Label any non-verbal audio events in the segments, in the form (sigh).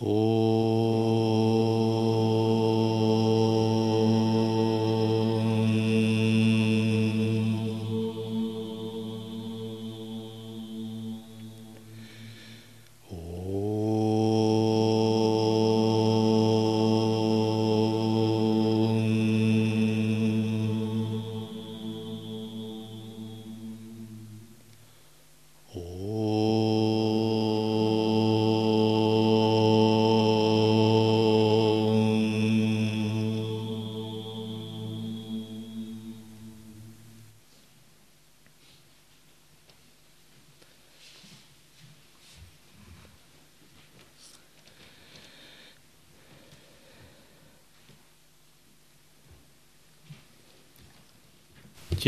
Oh.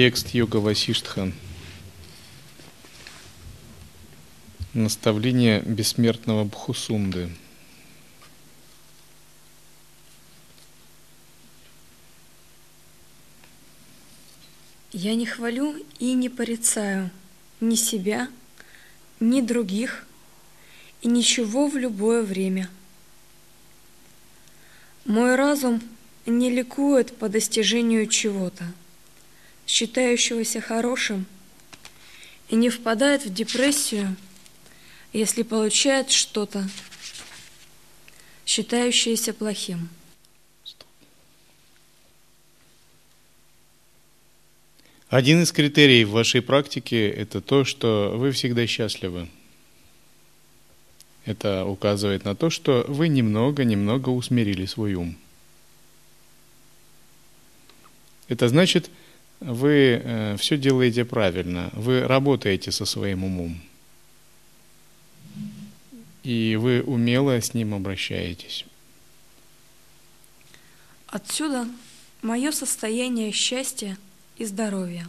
Текст Йога Васиштхан. Наставление бессмертного Бхусунды. Я не хвалю и не порицаю ни себя, ни других, и ничего в любое время. Мой разум не ликует по достижению чего-то – считающегося хорошим, и не впадает в депрессию, если получает что-то, считающееся плохим. Один из критериев вашей практики – это то, что вы всегда счастливы. Это указывает на то, что вы немного-немного усмирили свой ум. Это значит, вы э, все делаете правильно, вы работаете со своим умом. И вы умело с ним обращаетесь. Отсюда мое состояние счастья и здоровья.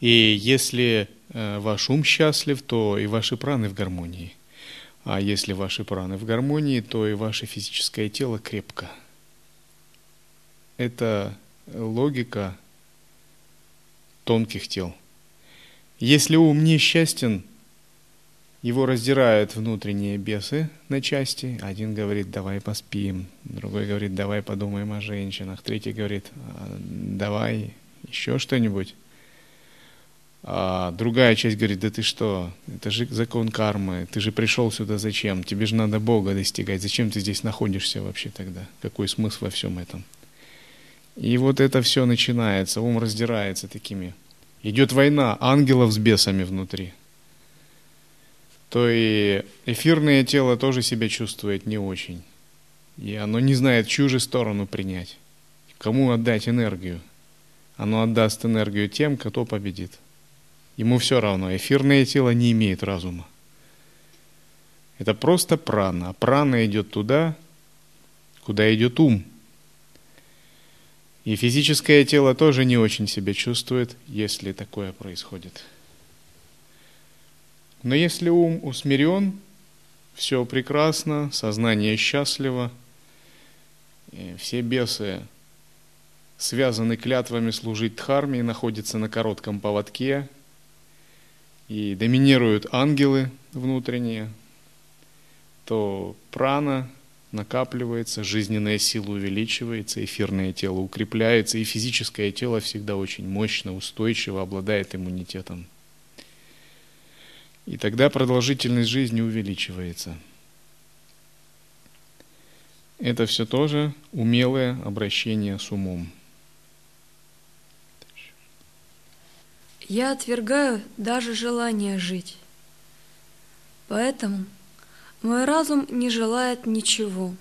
И если э, ваш ум счастлив, то и ваши праны в гармонии. А если ваши праны в гармонии, то и ваше физическое тело крепко. Это логика тонких тел. Если ум несчастен, его раздирают внутренние бесы на части. Один говорит, давай поспим, другой говорит, давай подумаем о женщинах, третий говорит, «А, давай еще что-нибудь. А другая часть говорит, да ты что, это же закон кармы, ты же пришел сюда зачем? Тебе же надо Бога достигать, зачем ты здесь находишься вообще тогда? Какой смысл во всем этом? И вот это все начинается, ум раздирается такими. Идет война ангелов с бесами внутри. То и эфирное тело тоже себя чувствует не очень. И оно не знает, чью же сторону принять. Кому отдать энергию. Оно отдаст энергию тем, кто победит. Ему все равно. Эфирное тело не имеет разума. Это просто прана. Прана идет туда, куда идет ум – и физическое тело тоже не очень себя чувствует, если такое происходит. Но если ум усмирен, все прекрасно, сознание счастливо, все бесы связаны клятвами служить Дхарме находятся на коротком поводке, и доминируют ангелы внутренние, то прана накапливается, жизненная сила увеличивается, эфирное тело укрепляется, и физическое тело всегда очень мощно, устойчиво, обладает иммунитетом. И тогда продолжительность жизни увеличивается. Это все тоже умелое обращение с умом. Я отвергаю даже желание жить. Поэтому мой разум не желает ничего,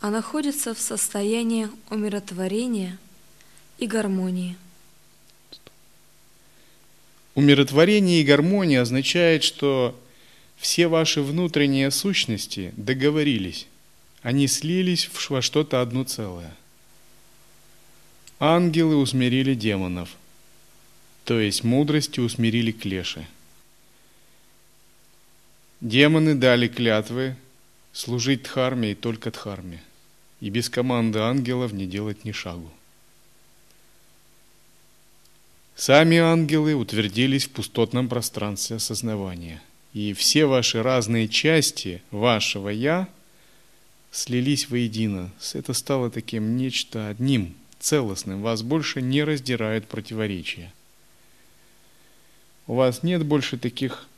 а находится в состоянии умиротворения и гармонии. Умиротворение и гармония означает, что все ваши внутренние сущности договорились, они слились во что-то одно целое. Ангелы усмирили демонов, то есть мудрости усмирили клеши – Демоны дали клятвы служить Дхарме и только Дхарме, и без команды ангелов не делать ни шагу. Сами ангелы утвердились в пустотном пространстве осознавания И все ваши разные части вашего «я» слились воедино. Это стало таким нечто одним, целостным. Вас больше не раздирают противоречия. У вас нет больше таких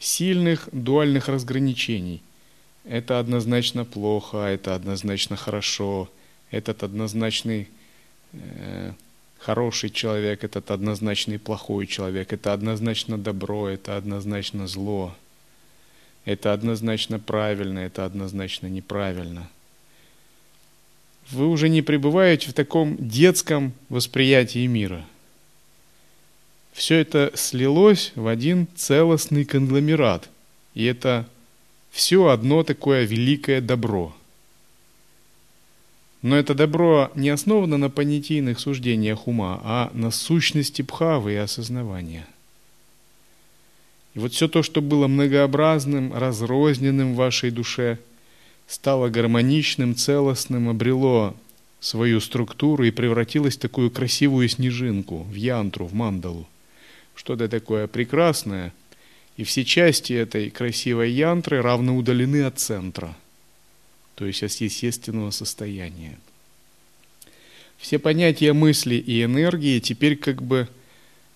сильных дуальных разграничений. Это однозначно плохо, это однозначно хорошо, этот однозначный э, хороший человек, этот однозначный плохой человек, это однозначно добро, это однозначно зло, это однозначно правильно, это однозначно неправильно. Вы уже не пребываете в таком детском восприятии мира – все это слилось в один целостный конгломерат. И это все одно такое великое добро. Но это добро не основано на понятийных суждениях ума, а на сущности пхавы и осознавания. И вот все то, что было многообразным, разрозненным в вашей душе, стало гармоничным, целостным, обрело свою структуру и превратилось в такую красивую снежинку, в янтру, в мандалу что-то такое прекрасное, и все части этой красивой янтры равно удалены от центра, то есть от естественного состояния. Все понятия мысли и энергии теперь как бы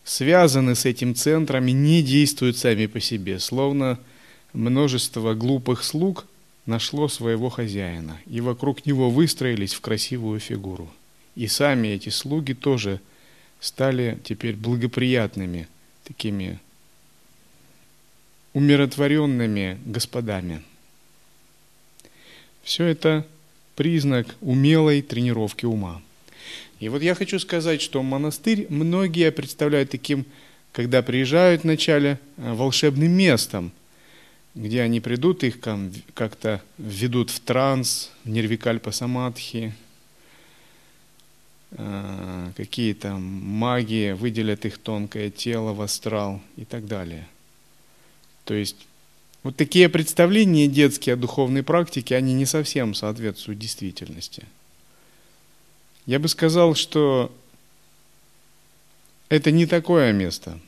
связаны с этим центром и не действуют сами по себе, словно множество глупых слуг нашло своего хозяина, и вокруг него выстроились в красивую фигуру. И сами эти слуги тоже стали теперь благоприятными такими умиротворенными господами. Все это признак умелой тренировки ума. И вот я хочу сказать, что монастырь многие представляют таким, когда приезжают вначале, э, волшебным местом, где они придут, их как-то введут в транс, в нервикальпа самадхи, какие-то магии выделят их тонкое тело в астрал и так далее. То есть вот такие представления детские о духовной практике, они не совсем соответствуют действительности. Я бы сказал, что это не такое место.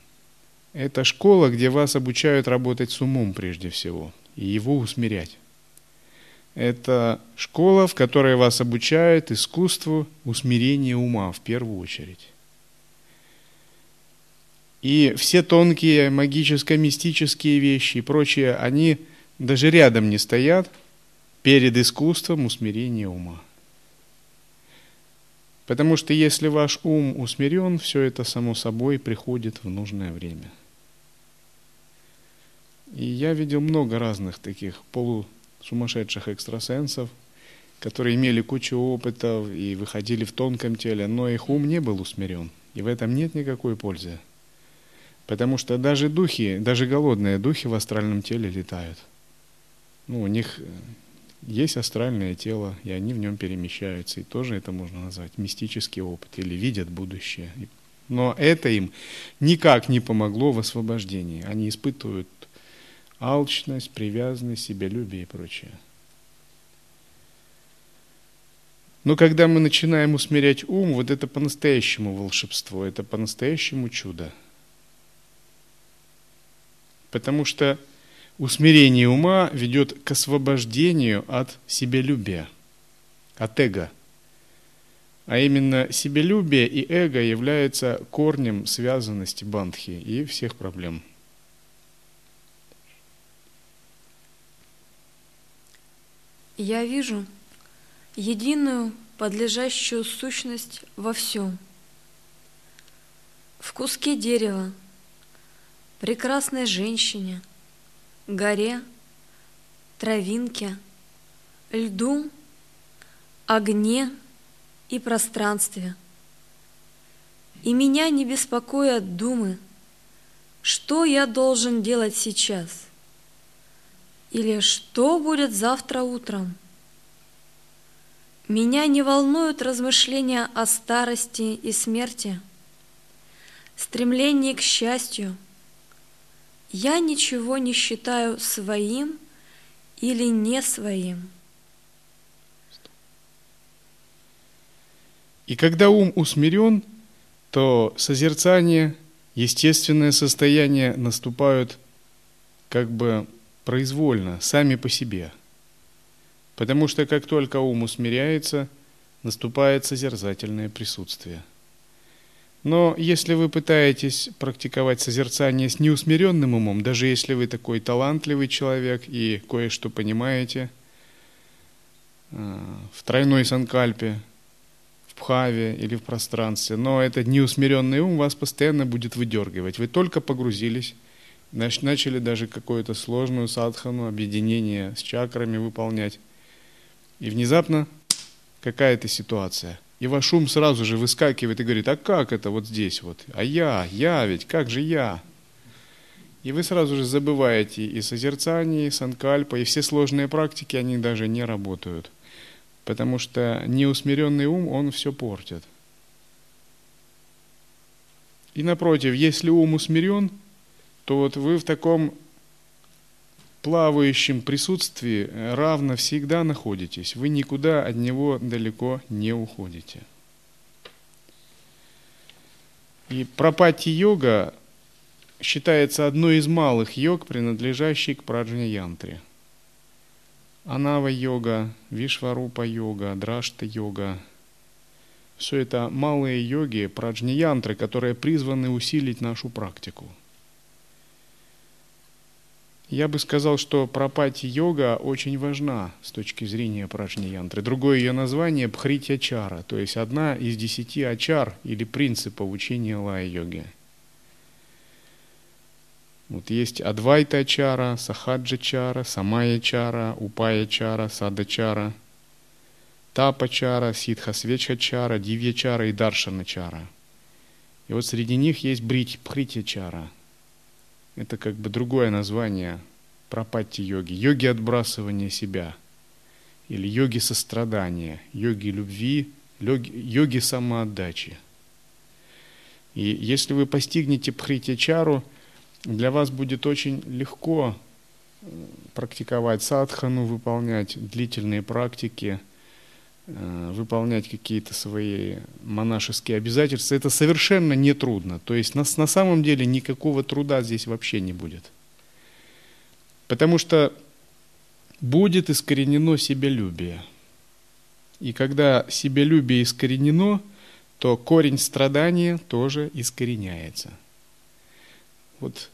Это школа, где вас обучают работать с умом прежде всего и его усмирять. Это школа, в которой вас обучают искусству усмирения ума в первую очередь. И все тонкие магическо-мистические вещи и прочее, они даже рядом не стоят перед искусством усмирения ума. Потому что если ваш ум усмирен, все это само собой приходит в нужное время. И я видел много разных таких полу сумасшедших экстрасенсов, которые имели кучу опытов и выходили в тонком теле, но их ум не был усмирен. И в этом нет никакой пользы. Потому что даже духи, даже голодные духи в астральном теле летают. Ну, у них э, есть астральное тело, и они в нем перемещаются. И тоже это можно назвать мистический опыт или видят будущее. Но это им никак не помогло в освобождении. Они испытывают алчность, привязанность, себялюбие и прочее. Но когда мы начинаем усмирять ум, вот это по-настоящему волшебство, это по-настоящему чудо. Потому что усмирение ума ведет к освобождению от себялюбия, от эго. А именно себялюбие и эго являются корнем связанности бандхи и всех проблем. Я вижу единую подлежащую сущность во всем. В куске дерева, прекрасной женщине, горе, травинке, льду, огне и пространстве. И меня не беспокоят думы, что я должен делать сейчас – или что будет завтра утром? Меня не волнуют размышления о старости и смерти, стремление к счастью. Я ничего не считаю своим или не своим. И когда ум усмирен, то созерцание, естественное состояние наступают как бы произвольно, сами по себе. Потому что как только ум усмиряется, наступает созерцательное присутствие. Но если вы пытаетесь практиковать созерцание с неусмиренным умом, даже если вы такой талантливый человек и кое-что понимаете э, в тройной санкальпе, в пхаве или в пространстве, но этот неусмиренный ум вас постоянно будет выдергивать. Вы только погрузились начали даже какую-то сложную садхану, объединение с чакрами выполнять. И внезапно какая-то ситуация. И ваш ум сразу же выскакивает и говорит, а как это вот здесь вот? А я, я ведь, как же я? И вы сразу же забываете и созерцание, и санкальпа, и все сложные практики, они даже не работают. Потому что неусмиренный ум, он все портит. И напротив, если ум усмирен, то вот вы в таком плавающем присутствии равно всегда находитесь. Вы никуда от него далеко не уходите. И пропати-йога считается одной из малых йог, принадлежащей к праджня-янтре. Анава-йога, Вишварупа-йога, Драшта-йога – все это малые йоги, праджня-янтры, которые призваны усилить нашу практику – я бы сказал, что пропати-йога очень важна с точки зрения праджни-янтры. Другое ее название – бхрити-ачара, то есть одна из десяти ачар или принципов учения лая-йоги. Вот есть адвайта-ачара, сахаджа-чара, самая-чара, упая-чара, сада-чара, тапа-чара, ситха-свеча-чара, дивья-чара и даршана-чара. И вот среди них есть брить бхрити-чара – это как бы другое название пропатти йоги. Йоги отбрасывания себя. Или йоги сострадания, йоги любви, йоги самоотдачи. И если вы постигнете пхритячару, для вас будет очень легко практиковать садхану, выполнять длительные практики – выполнять какие-то свои монашеские обязательства, это совершенно не трудно. То есть на, на самом деле никакого труда здесь вообще не будет. Потому что будет искоренено себялюбие. И когда себялюбие искоренено, то корень страдания тоже искореняется. Вот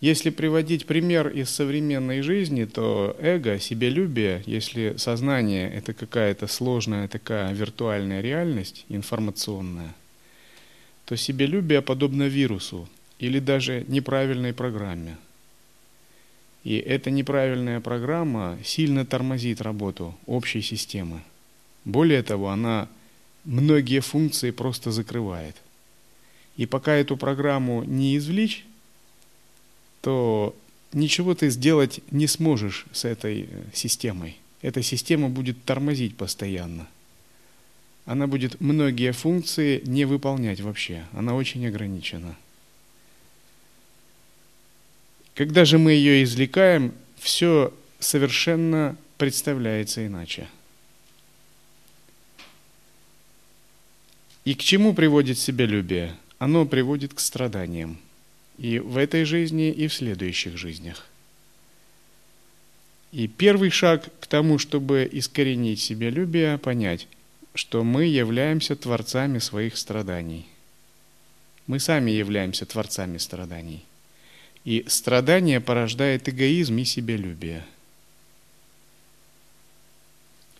если приводить пример из современной жизни, то эго, себелюбие, если сознание – это какая-то сложная такая виртуальная реальность, информационная, то себелюбие подобно вирусу или даже неправильной программе. И эта неправильная программа сильно тормозит работу общей системы. Более того, она многие функции просто закрывает. И пока эту программу не извлечь, то ничего ты сделать не сможешь с этой э, системой. Эта система будет тормозить постоянно. Она будет многие функции не выполнять вообще. Она очень ограничена. Когда же мы ее извлекаем, все совершенно представляется иначе. И к чему приводит себялюбие? Оно приводит к страданиям. И в этой жизни, и в следующих жизнях. И первый шаг к тому, чтобы искоренить себялюбие, понять, что мы являемся творцами своих страданий. Мы сами являемся творцами страданий. И страдание порождает эгоизм и себялюбие.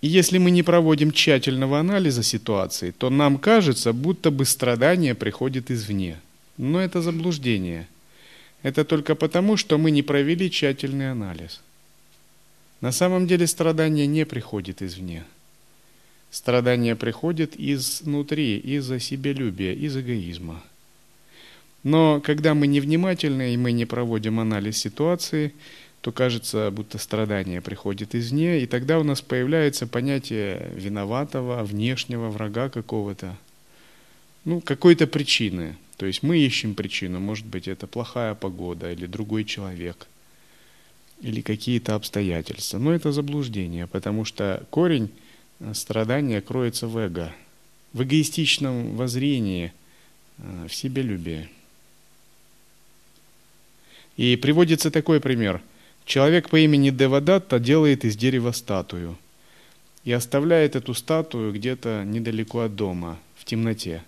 И если мы не проводим тщательного анализа ситуации, то нам кажется, будто бы страдание приходит извне – но это заблуждение. Это только потому, что мы не провели тщательный анализ. На самом деле страдание не приходит извне. Страдание приходит изнутри, из-за себялюбия, из эгоизма. Но когда мы невнимательны и мы не проводим анализ ситуации, то кажется, будто страдание приходит извне, и тогда у нас появляется понятие виноватого, внешнего врага какого-то, ну, какой-то причины – то есть мы ищем причину, может быть, это плохая погода или другой человек, или какие-то обстоятельства. Но это заблуждение, потому что корень э, страдания кроется в эго, в эгоистичном воззрении, э, в себелюбии. И приводится такой пример. Человек по имени Девадатта делает из дерева статую и оставляет эту статую где-то недалеко от дома, в темноте.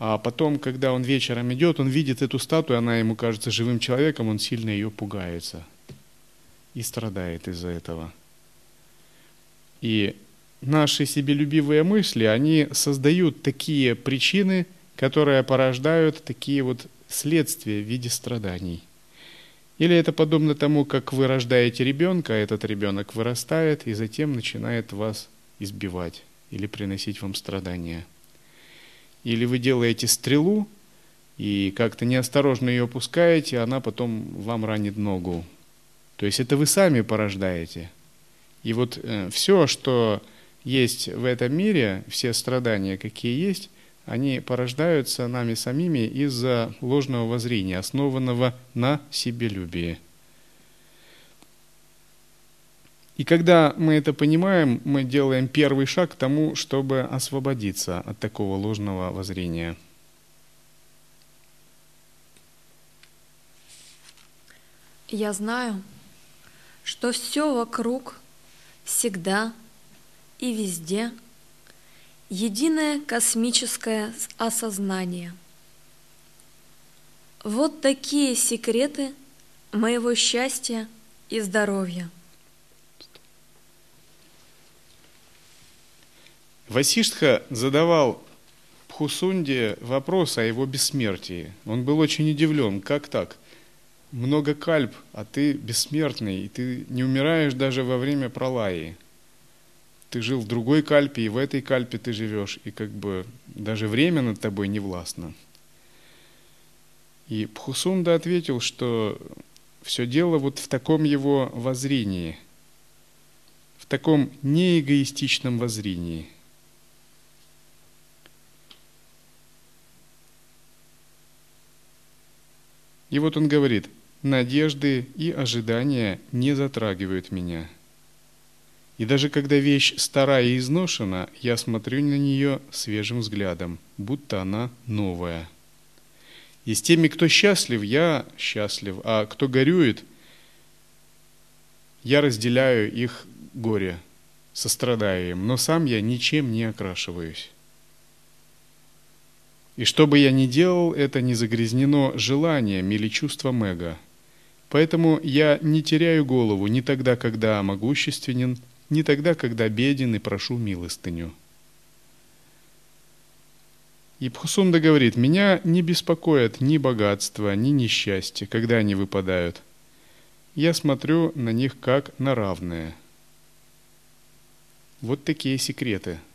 А потом, когда он вечером идет, он видит эту статую, она ему кажется живым человеком, он сильно ее пугается и страдает из-за этого. И наши себелюбивые мысли, они создают такие причины, которые порождают такие вот следствия в виде страданий. Или это подобно тому, как вы рождаете ребенка, а этот ребенок вырастает и затем начинает вас избивать или приносить вам страдания. Или вы делаете стрелу и как-то неосторожно ее опускаете, она потом вам ранит ногу. То есть это вы сами порождаете. И вот э, все, что есть в этом мире, все страдания, какие есть, они порождаются нами самими из-за ложного воззрения, основанного на себелюбии. И когда мы это понимаем, мы делаем первый шаг к тому, чтобы освободиться от такого ложного воззрения. Я знаю, что все вокруг всегда и везде единое космическое осознание. Вот такие секреты моего счастья и здоровья – Васиштха задавал Пхусунде вопрос о его бессмертии. Он был очень удивлен, как так? Много кальп, а ты бессмертный, и ты не умираешь даже во время пролаи. Ты жил в другой кальпе, и в этой кальпе ты живешь, и как бы даже время над тобой не властно. И Пхусунда ответил, что все дело вот в таком его воззрении, в таком неэгоистичном воззрении – И вот он говорит, надежды и ожидания не затрагивают меня. И даже когда вещь старая и изношена, я смотрю на нее свежим взглядом, будто она новая. И с теми, кто счастлив, я счастлив, а кто горюет, я разделяю их горе, сострадаю им, но сам я ничем не окрашиваюсь. И что бы я ни делал, это не загрязнено желанием или чувством эго. Поэтому я не теряю голову ни тогда, когда могущественен, ни тогда, когда беден и прошу милостыню. И Пхусунда говорит, меня не беспокоят ни богатство, ни несчастье, когда они выпадают. Я смотрю на них как на равные. Вот такие секреты –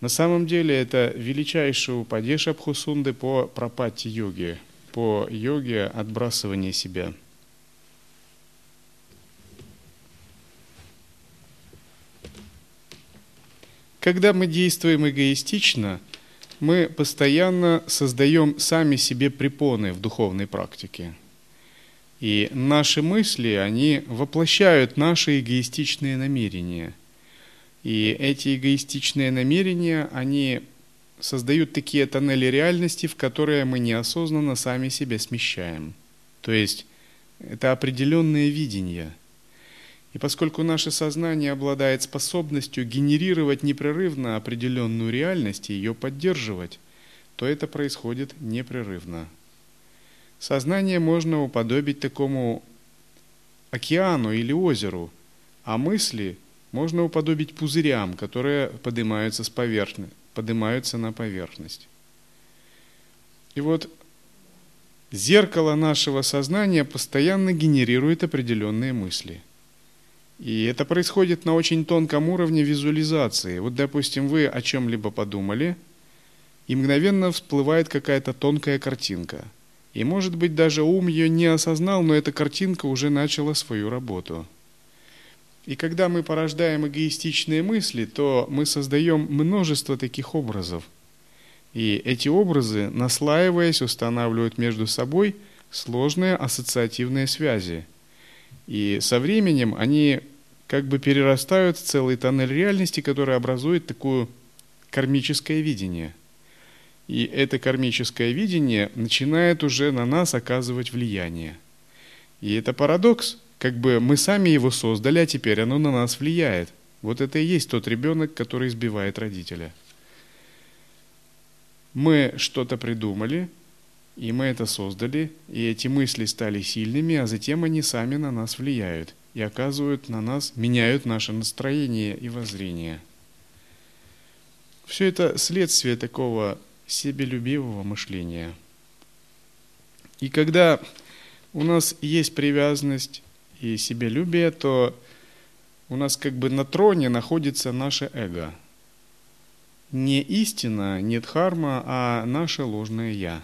на самом деле это величайший упадеж Абхусунды по пропати йоги, по йоге отбрасывания себя. Когда мы действуем эгоистично, мы постоянно создаем сами себе препоны в духовной практике. И наши мысли, они воплощают наши эгоистичные намерения – и эти эгоистичные намерения, они создают такие тоннели реальности, в которые мы неосознанно сами себя смещаем. То есть это определенное видение. И поскольку наше сознание обладает способностью генерировать непрерывно определенную реальность и ее поддерживать, то это происходит непрерывно. Сознание можно уподобить такому океану или озеру, а мысли можно уподобить пузырям, которые поднимаются, с поверхности, поднимаются на поверхность. И вот зеркало нашего сознания постоянно генерирует определенные мысли. И это происходит на очень тонком уровне визуализации. Вот, допустим, вы о чем-либо подумали, и мгновенно всплывает какая-то тонкая картинка. И, может быть, даже ум ее не осознал, но эта картинка уже начала свою работу – и когда мы порождаем эгоистичные мысли, то мы создаем множество таких образов. И эти образы, наслаиваясь, устанавливают между собой сложные ассоциативные связи. И со временем они как бы перерастают в целый тоннель реальности, который образует такое кармическое видение. И это кармическое видение начинает уже на нас оказывать влияние. И это парадокс, как бы мы сами его создали, а теперь оно на нас влияет. Вот это и есть тот ребенок, который избивает родителя. Мы что-то придумали, и мы это создали, и эти мысли стали сильными, а затем они сами на нас влияют и оказывают на нас, меняют наше настроение и воззрение. Все это следствие такого себелюбивого мышления. И когда у нас есть привязанность и себелюбие, то у нас как бы на троне находится наше эго. Не истина, не дхарма, а наше ложное «я».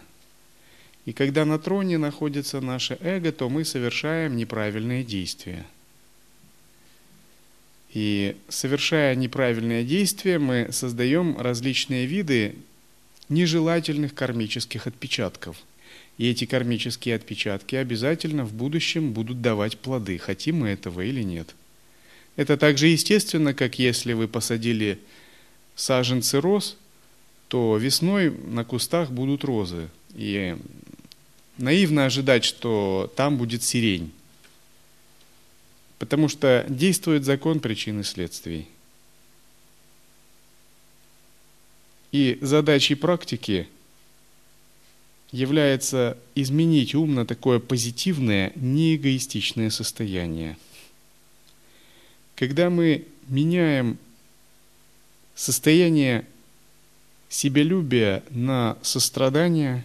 И когда на троне находится наше эго, то мы совершаем неправильные действия. И совершая неправильные действия, мы создаем различные виды нежелательных кармических отпечатков. И эти кармические отпечатки обязательно в будущем будут давать плоды, хотим мы этого или нет. Это также естественно, как если вы посадили саженцы роз, то весной на кустах будут розы. И наивно ожидать, что там будет сирень. Потому что действует закон причин и следствий. И задачей практики является изменить ум на такое позитивное, неэгоистичное состояние. Когда мы меняем состояние себялюбия на сострадание,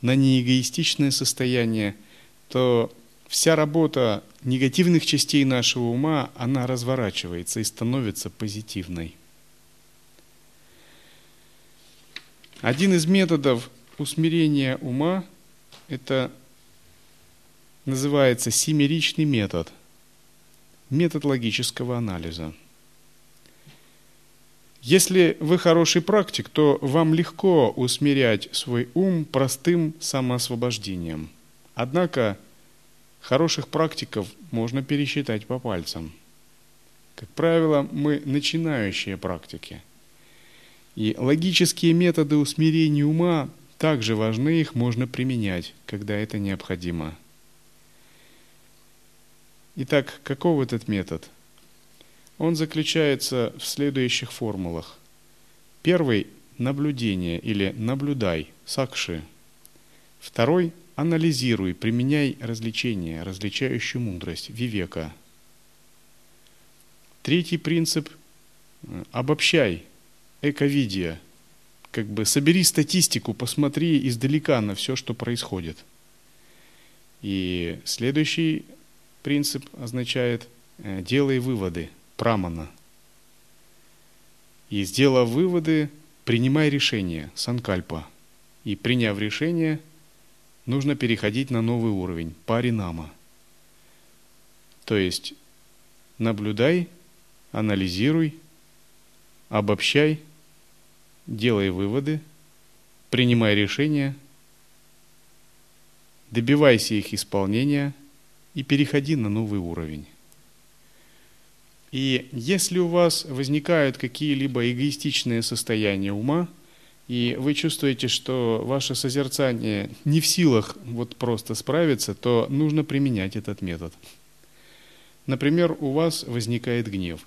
на неэгоистичное состояние, то вся работа негативных частей нашего ума, она разворачивается и становится позитивной. Один из методов усмирения ума – это называется семеричный метод, метод логического анализа. Если вы хороший практик, то вам легко усмирять свой ум простым самоосвобождением. Однако хороших практиков можно пересчитать по пальцам. Как правило, мы начинающие практики – и логические методы усмирения ума также важны, их можно применять, когда это необходимо. Итак, каков этот метод? Он заключается в следующих формулах. Первый – наблюдение или наблюдай, сакши. Второй – анализируй, применяй развлечение, различающую мудрость, вивека. Третий принцип – обобщай, эковидия. Как бы собери статистику, посмотри издалека на все, что происходит. И следующий принцип означает э, делай выводы, прамана. И сделав выводы, принимай решение, санкальпа. И приняв решение, нужно переходить на новый уровень, паринама. То есть наблюдай, анализируй, обобщай – делай выводы, принимай решения, добивайся их исполнения и переходи на новый уровень. И если у вас возникают какие-либо эгоистичные состояния ума, и вы чувствуете, что ваше созерцание не в силах вот просто справиться, то нужно применять этот метод. Например, у вас возникает гнев,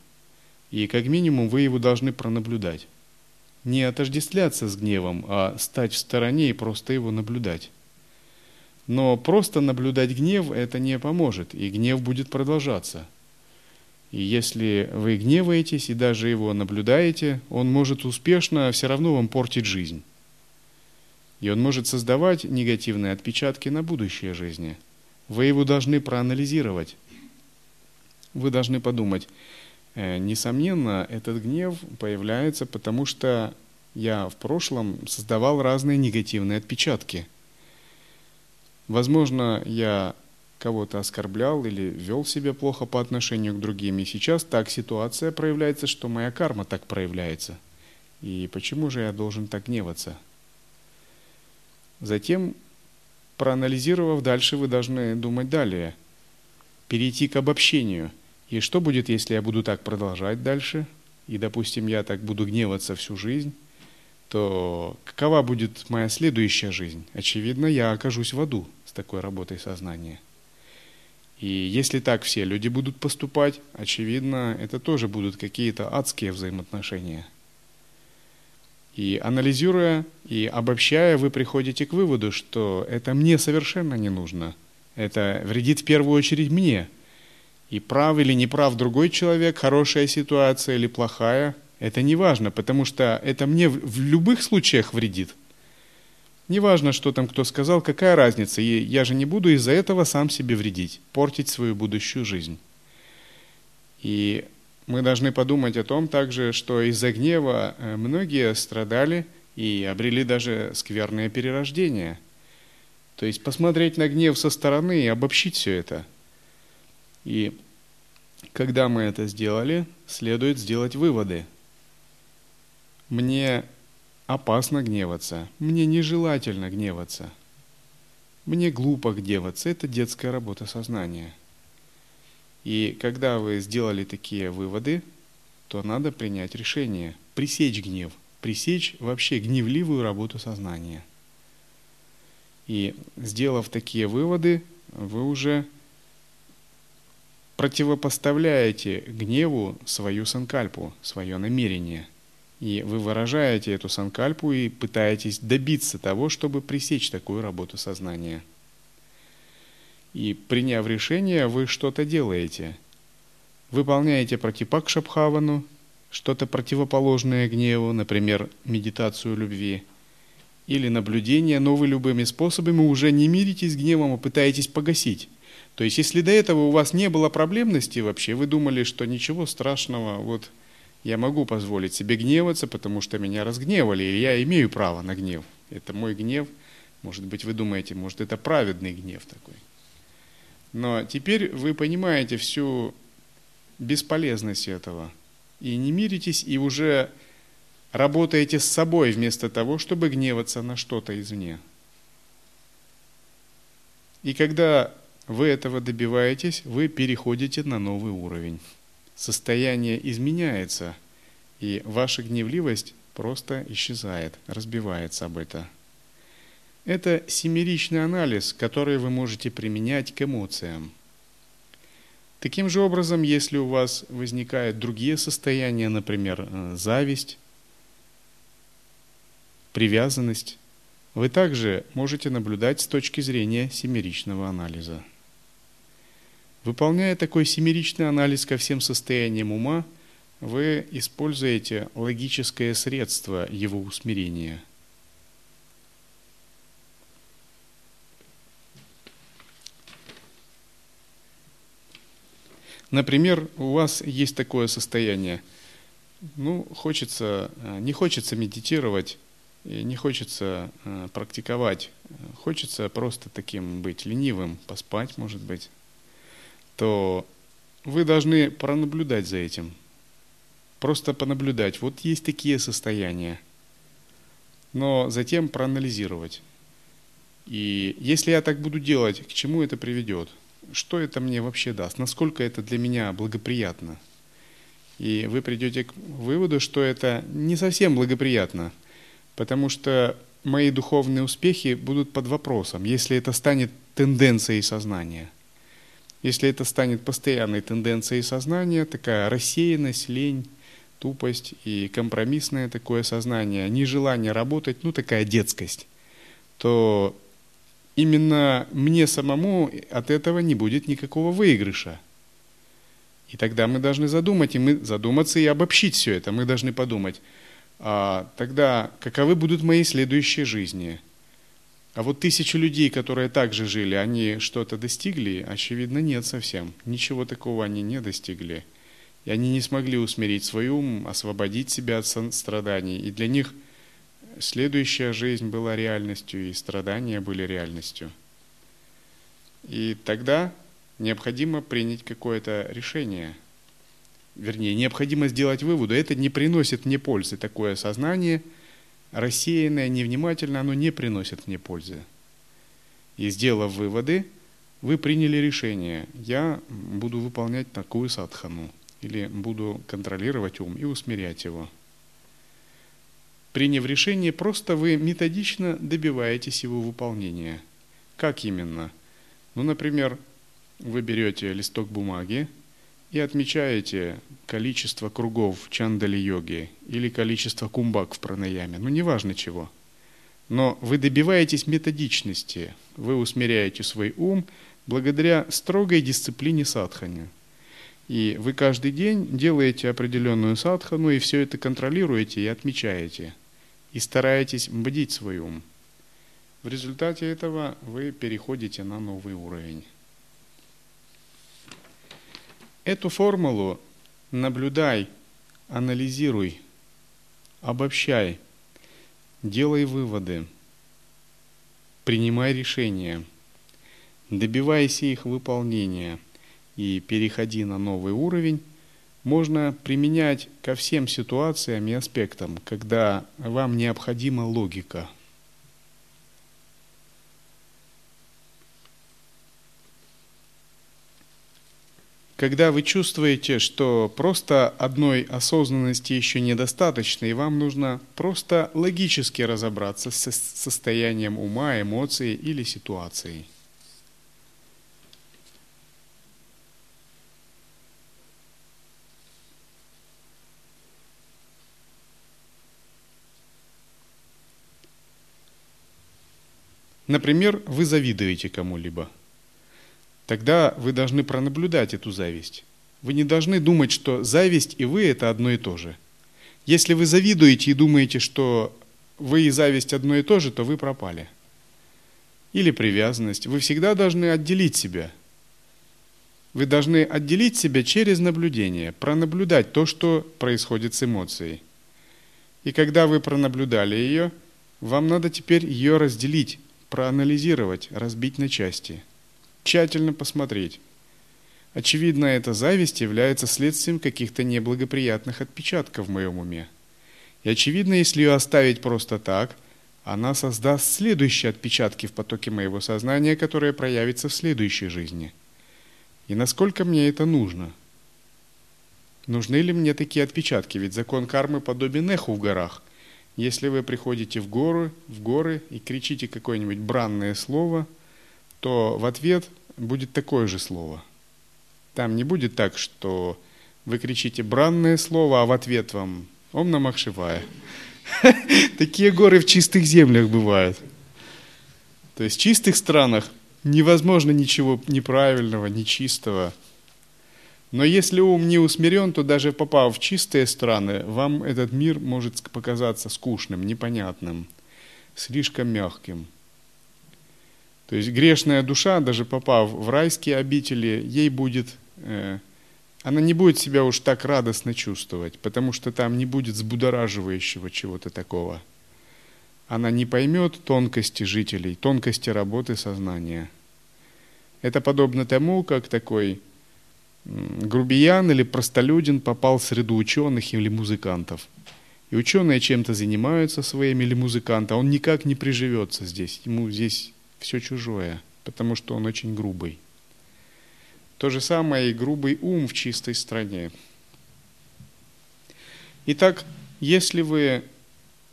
и как минимум вы его должны пронаблюдать не отождествляться с гневом, а стать в стороне и просто его наблюдать. Но просто наблюдать гнев это не поможет, и гнев будет продолжаться. И если вы гневаетесь и даже его наблюдаете, он может успешно все равно вам портить жизнь. И он может создавать негативные отпечатки на будущее жизни. Вы его должны проанализировать. Вы должны подумать, несомненно, этот гнев появляется, потому что я в прошлом создавал разные негативные отпечатки. Возможно, я кого-то оскорблял или вел себя плохо по отношению к другим. И сейчас так ситуация проявляется, что моя карма так проявляется. И почему же я должен так гневаться? Затем, проанализировав дальше, вы должны думать далее. Перейти к обобщению – и что будет, если я буду так продолжать дальше? И, допустим, я так буду гневаться всю жизнь, то какова будет моя следующая жизнь? Очевидно, я окажусь в аду с такой работой сознания. И если так все люди будут поступать, очевидно, это тоже будут какие-то адские взаимоотношения. И анализируя и обобщая, вы приходите к выводу, что это мне совершенно не нужно. Это вредит в первую очередь мне. И прав или не прав другой человек, хорошая ситуация или плохая – это не важно, потому что это мне в любых случаях вредит. Неважно, что там кто сказал, какая разница, и я же не буду из-за этого сам себе вредить, портить свою будущую жизнь. И мы должны подумать о том также, что из-за гнева э, многие страдали и обрели даже скверное перерождение. То есть посмотреть на гнев со стороны и обобщить все это. И когда мы это сделали, следует сделать выводы – мне опасно гневаться, мне нежелательно гневаться. Мне глупо гневаться, это детская работа сознания. И когда вы сделали такие выводы, то надо принять решение, пресечь гнев, пресечь вообще гневливую работу сознания. И сделав такие выводы, вы уже противопоставляете гневу свою санкальпу, свое намерение – и вы выражаете эту санкальпу и пытаетесь добиться того, чтобы пресечь такую работу сознания. И приняв решение, вы что-то делаете. Выполняете протипакшабхавану, что-то противоположное гневу, например, медитацию любви, или наблюдение, но вы любыми способами уже не миритесь с гневом, а пытаетесь погасить. То есть, если до этого у вас не было проблемности вообще, вы думали, что ничего страшного, вот я могу позволить себе гневаться, потому что меня разгневали, и я имею право на гнев. Это мой гнев. Может быть, вы думаете, может, это праведный гнев такой. Но теперь вы понимаете всю бесполезность этого. И не миритесь, и уже работаете с собой вместо того, чтобы гневаться на что-то извне. И когда вы этого добиваетесь, вы переходите на новый уровень состояние изменяется, и ваша гневливость просто исчезает, разбивается об это. Это семеричный анализ, который вы можете применять к эмоциям. Таким же образом, если у вас возникают другие состояния, например, э, зависть, привязанность, вы также можете наблюдать с точки зрения семеричного анализа. Выполняя такой семеричный анализ ко всем состояниям ума, вы используете логическое средство его усмирения. Например, у вас есть такое состояние, ну, хочется, э, не хочется медитировать, не хочется э, практиковать, хочется просто таким быть ленивым, поспать, может быть то вы должны пронаблюдать за этим. Просто понаблюдать. Вот есть такие состояния. Но затем проанализировать. И если я так буду делать, к чему это приведет? Что это мне вообще даст? Насколько это для меня благоприятно? И вы придете к выводу, что это не совсем благоприятно, потому что мои духовные успехи будут под вопросом, если это станет тенденцией сознания – если это станет постоянной тенденцией сознания, такая рассеянность, лень, тупость и компромиссное такое сознание, нежелание работать, ну такая детскость, то именно мне самому от этого не будет никакого выигрыша. И тогда мы должны задумать, и мы задуматься и обобщить все это. Мы должны подумать, а тогда каковы будут мои следующие жизни – а вот тысячи людей, которые также жили, они что-то достигли? Очевидно, нет совсем. Ничего такого они не достигли. И они не смогли усмирить свой ум, освободить себя от страданий. И для них следующая жизнь была реальностью, и страдания были реальностью. И тогда необходимо принять какое-то решение. Вернее, необходимо сделать выводы. Это не приносит мне пользы, такое сознание – рассеянное, невнимательное, оно не приносит мне пользы. И сделав выводы, вы приняли решение, я буду выполнять такую садхану, или буду контролировать ум и усмирять его. приняв решение, просто вы методично добиваетесь его выполнения. Как именно? Ну, например, вы берете листок бумаги и отмечаете количество кругов чандали-йоги или количество кумбак в пранаяме, ну, неважно чего. Но вы добиваетесь методичности, вы усмиряете свой ум благодаря строгой дисциплине садхани. И вы каждый день делаете определенную садхану, и все это контролируете и отмечаете. И стараетесь бдить свой ум. В результате этого вы переходите на новый уровень. Эту формулу наблюдай, анализируй, обобщай, делай выводы, принимай решения, добивайся их выполнения и переходи на новый уровень, можно применять ко всем ситуациям и аспектам, когда вам необходима логика – когда вы чувствуете, что просто одной осознанности еще недостаточно, и вам нужно просто логически разобраться с состоянием ума, эмоцией или ситуацией. Например, вы завидуете кому-либо – тогда вы должны пронаблюдать эту зависть. Вы не должны думать, что зависть и вы – это одно и то же. Если вы завидуете и думаете, что вы и зависть одно и то же, то вы пропали. Или привязанность. Вы всегда должны отделить себя. Вы должны отделить себя через наблюдение, пронаблюдать то, что происходит с эмоцией. И когда вы пронаблюдали ее, вам надо теперь ее разделить, проанализировать, разбить на части – тщательно посмотреть. Очевидно, эта зависть является следствием каких-то неблагоприятных отпечатков в моем уме. И очевидно, если ее оставить просто так, она создаст следующие отпечатки в потоке моего сознания, которые проявятся в следующей жизни. И насколько мне это нужно? Нужны ли мне такие отпечатки? Ведь закон кармы подобен эху в горах. Если вы приходите в горы, в горы и кричите какое-нибудь бранное слово – то в ответ будет такое же слово. Там не будет так, что вы кричите бранное слово, а в ответ вам «Ом намах шивая». (laughs) Такие горы в чистых землях бывают. То есть в чистых странах невозможно ничего неправильного, нечистого. Но если ум не усмирен, то даже попав в чистые страны, вам этот мир может показаться скучным, непонятным, слишком мягким – то есть грешная душа, даже попав в райские обители, ей будет, э, она не будет себя уж так радостно чувствовать, потому что там не будет взбудораживающего чего-то такого. Она не поймет тонкости жителей, тонкости работы сознания. Это подобно тому, как такой грубиян или простолюдин попал в среду ученых или музыкантов. И ученые чем-то занимаются своими или музыканты, а он никак не приживется здесь. Ему здесь все чужое, потому что он очень грубый. То же самое и грубый ум в чистой стране. Итак, если вы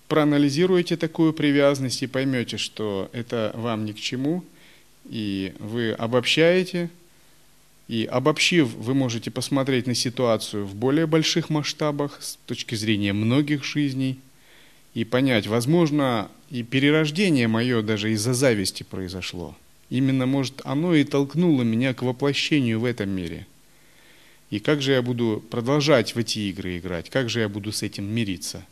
проанализируете такую привязанность и поймете, что это вам ни к чему, и вы обобщаете, и обобщив, вы можете посмотреть на ситуацию в более больших масштабах с точки зрения многих жизней – и понять, возможно, и перерождение мое даже из-за зависти произошло. Именно, может, оно и толкнуло меня к воплощению в этом мире. И как же я буду продолжать в эти игры играть? Как же я буду с этим мириться?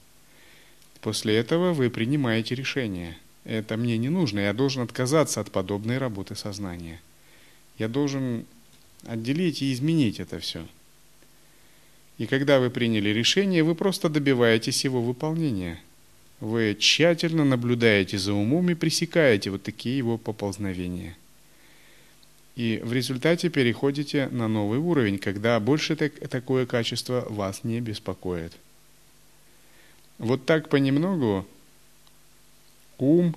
После этого вы принимаете решение. Это мне не нужно, я должен отказаться от подобной работы сознания. Я должен отделить и изменить это все. И когда вы приняли решение, вы просто добиваетесь его выполнения – вы тщательно наблюдаете за умом и пресекаете вот такие его поползновения. И в результате переходите на новый уровень, когда больше так, такое качество вас не беспокоит. Вот так понемногу ум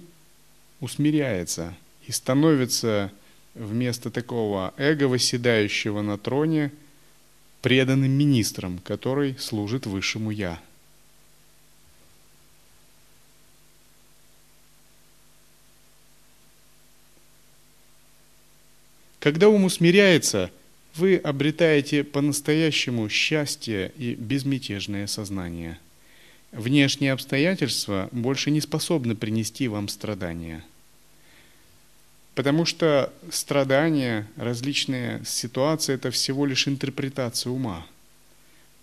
усмиряется и становится вместо такого эго, восседающего на троне, преданным министром, который служит высшему Я. Когда ум усмиряется, вы обретаете по-настоящему счастье и безмятежное сознание. Внешние обстоятельства больше не способны принести вам страдания. Потому что страдания, различные ситуации – это всего лишь интерпретация ума.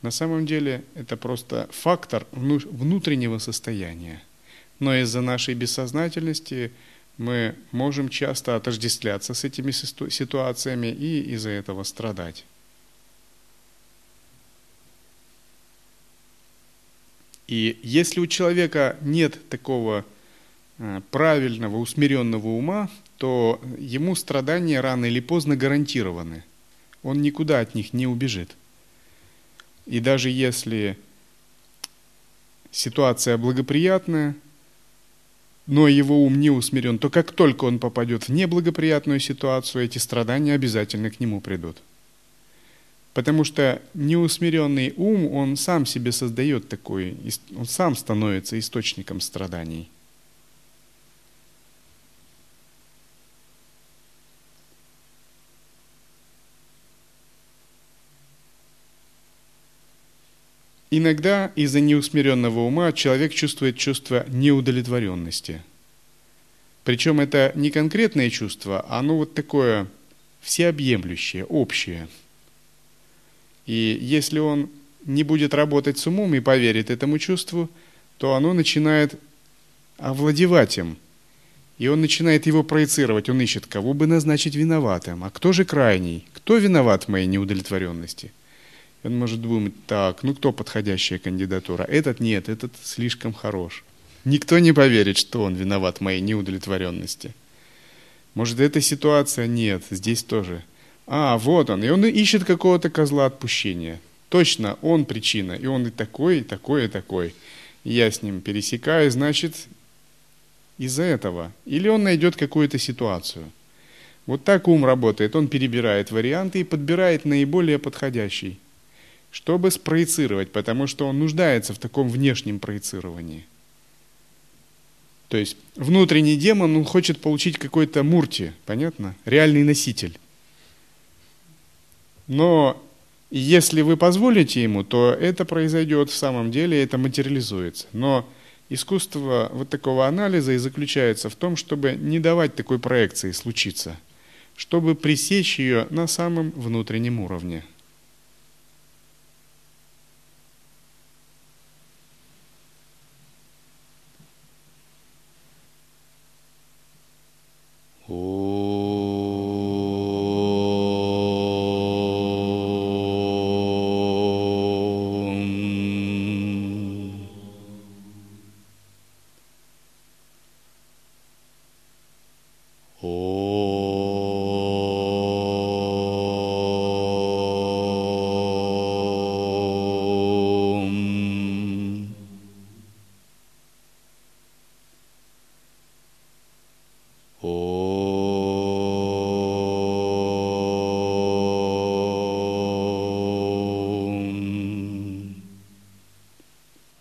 На самом деле это просто фактор внутреннего состояния. Но из-за нашей бессознательности – мы можем часто отождествляться с этими ситуациями и из-за этого страдать. И если у человека нет такого э, правильного, усмиренного ума, то ему страдания рано или поздно гарантированы. Он никуда от них не убежит. И даже если ситуация благоприятная, но его ум не усмирен, то как только он попадет в неблагоприятную ситуацию, эти страдания обязательно к нему придут. Потому что неусмиренный ум, он сам себе создает такой, он сам становится источником страданий. Иногда из-за неусмиренного ума человек чувствует чувство неудовлетворенности. Причем это не конкретное чувство, а оно вот такое всеобъемлющее, общее. И если он не будет работать с умом и поверит этому чувству, то оно начинает овладевать им. И он начинает его проецировать, он ищет, кого бы назначить виноватым. А кто же крайний? Кто виноват в моей неудовлетворенности? – он может думать, так, ну кто подходящая кандидатура? Этот нет, этот слишком хорош. Никто не поверит, что он виноват в моей неудовлетворенности. Может, эта ситуация? Нет, здесь тоже. А, вот он. И он ищет какого-то козла отпущения. Точно, он причина. И он и такой, и такой, и такой. Я с ним пересекаю, значит, из-за этого. Или он найдет какую-то ситуацию. Вот так ум работает. Он перебирает варианты и подбирает наиболее подходящий чтобы спроецировать, потому что он нуждается в таком внешнем проецировании. То есть внутренний демон, он хочет получить какой-то мурти, понятно? Реальный носитель. Но если вы позволите ему, то это произойдет в самом деле, это материализуется. Но искусство вот такого анализа и заключается в том, чтобы не давать такой проекции случиться, чтобы пресечь ее на самом внутреннем уровне –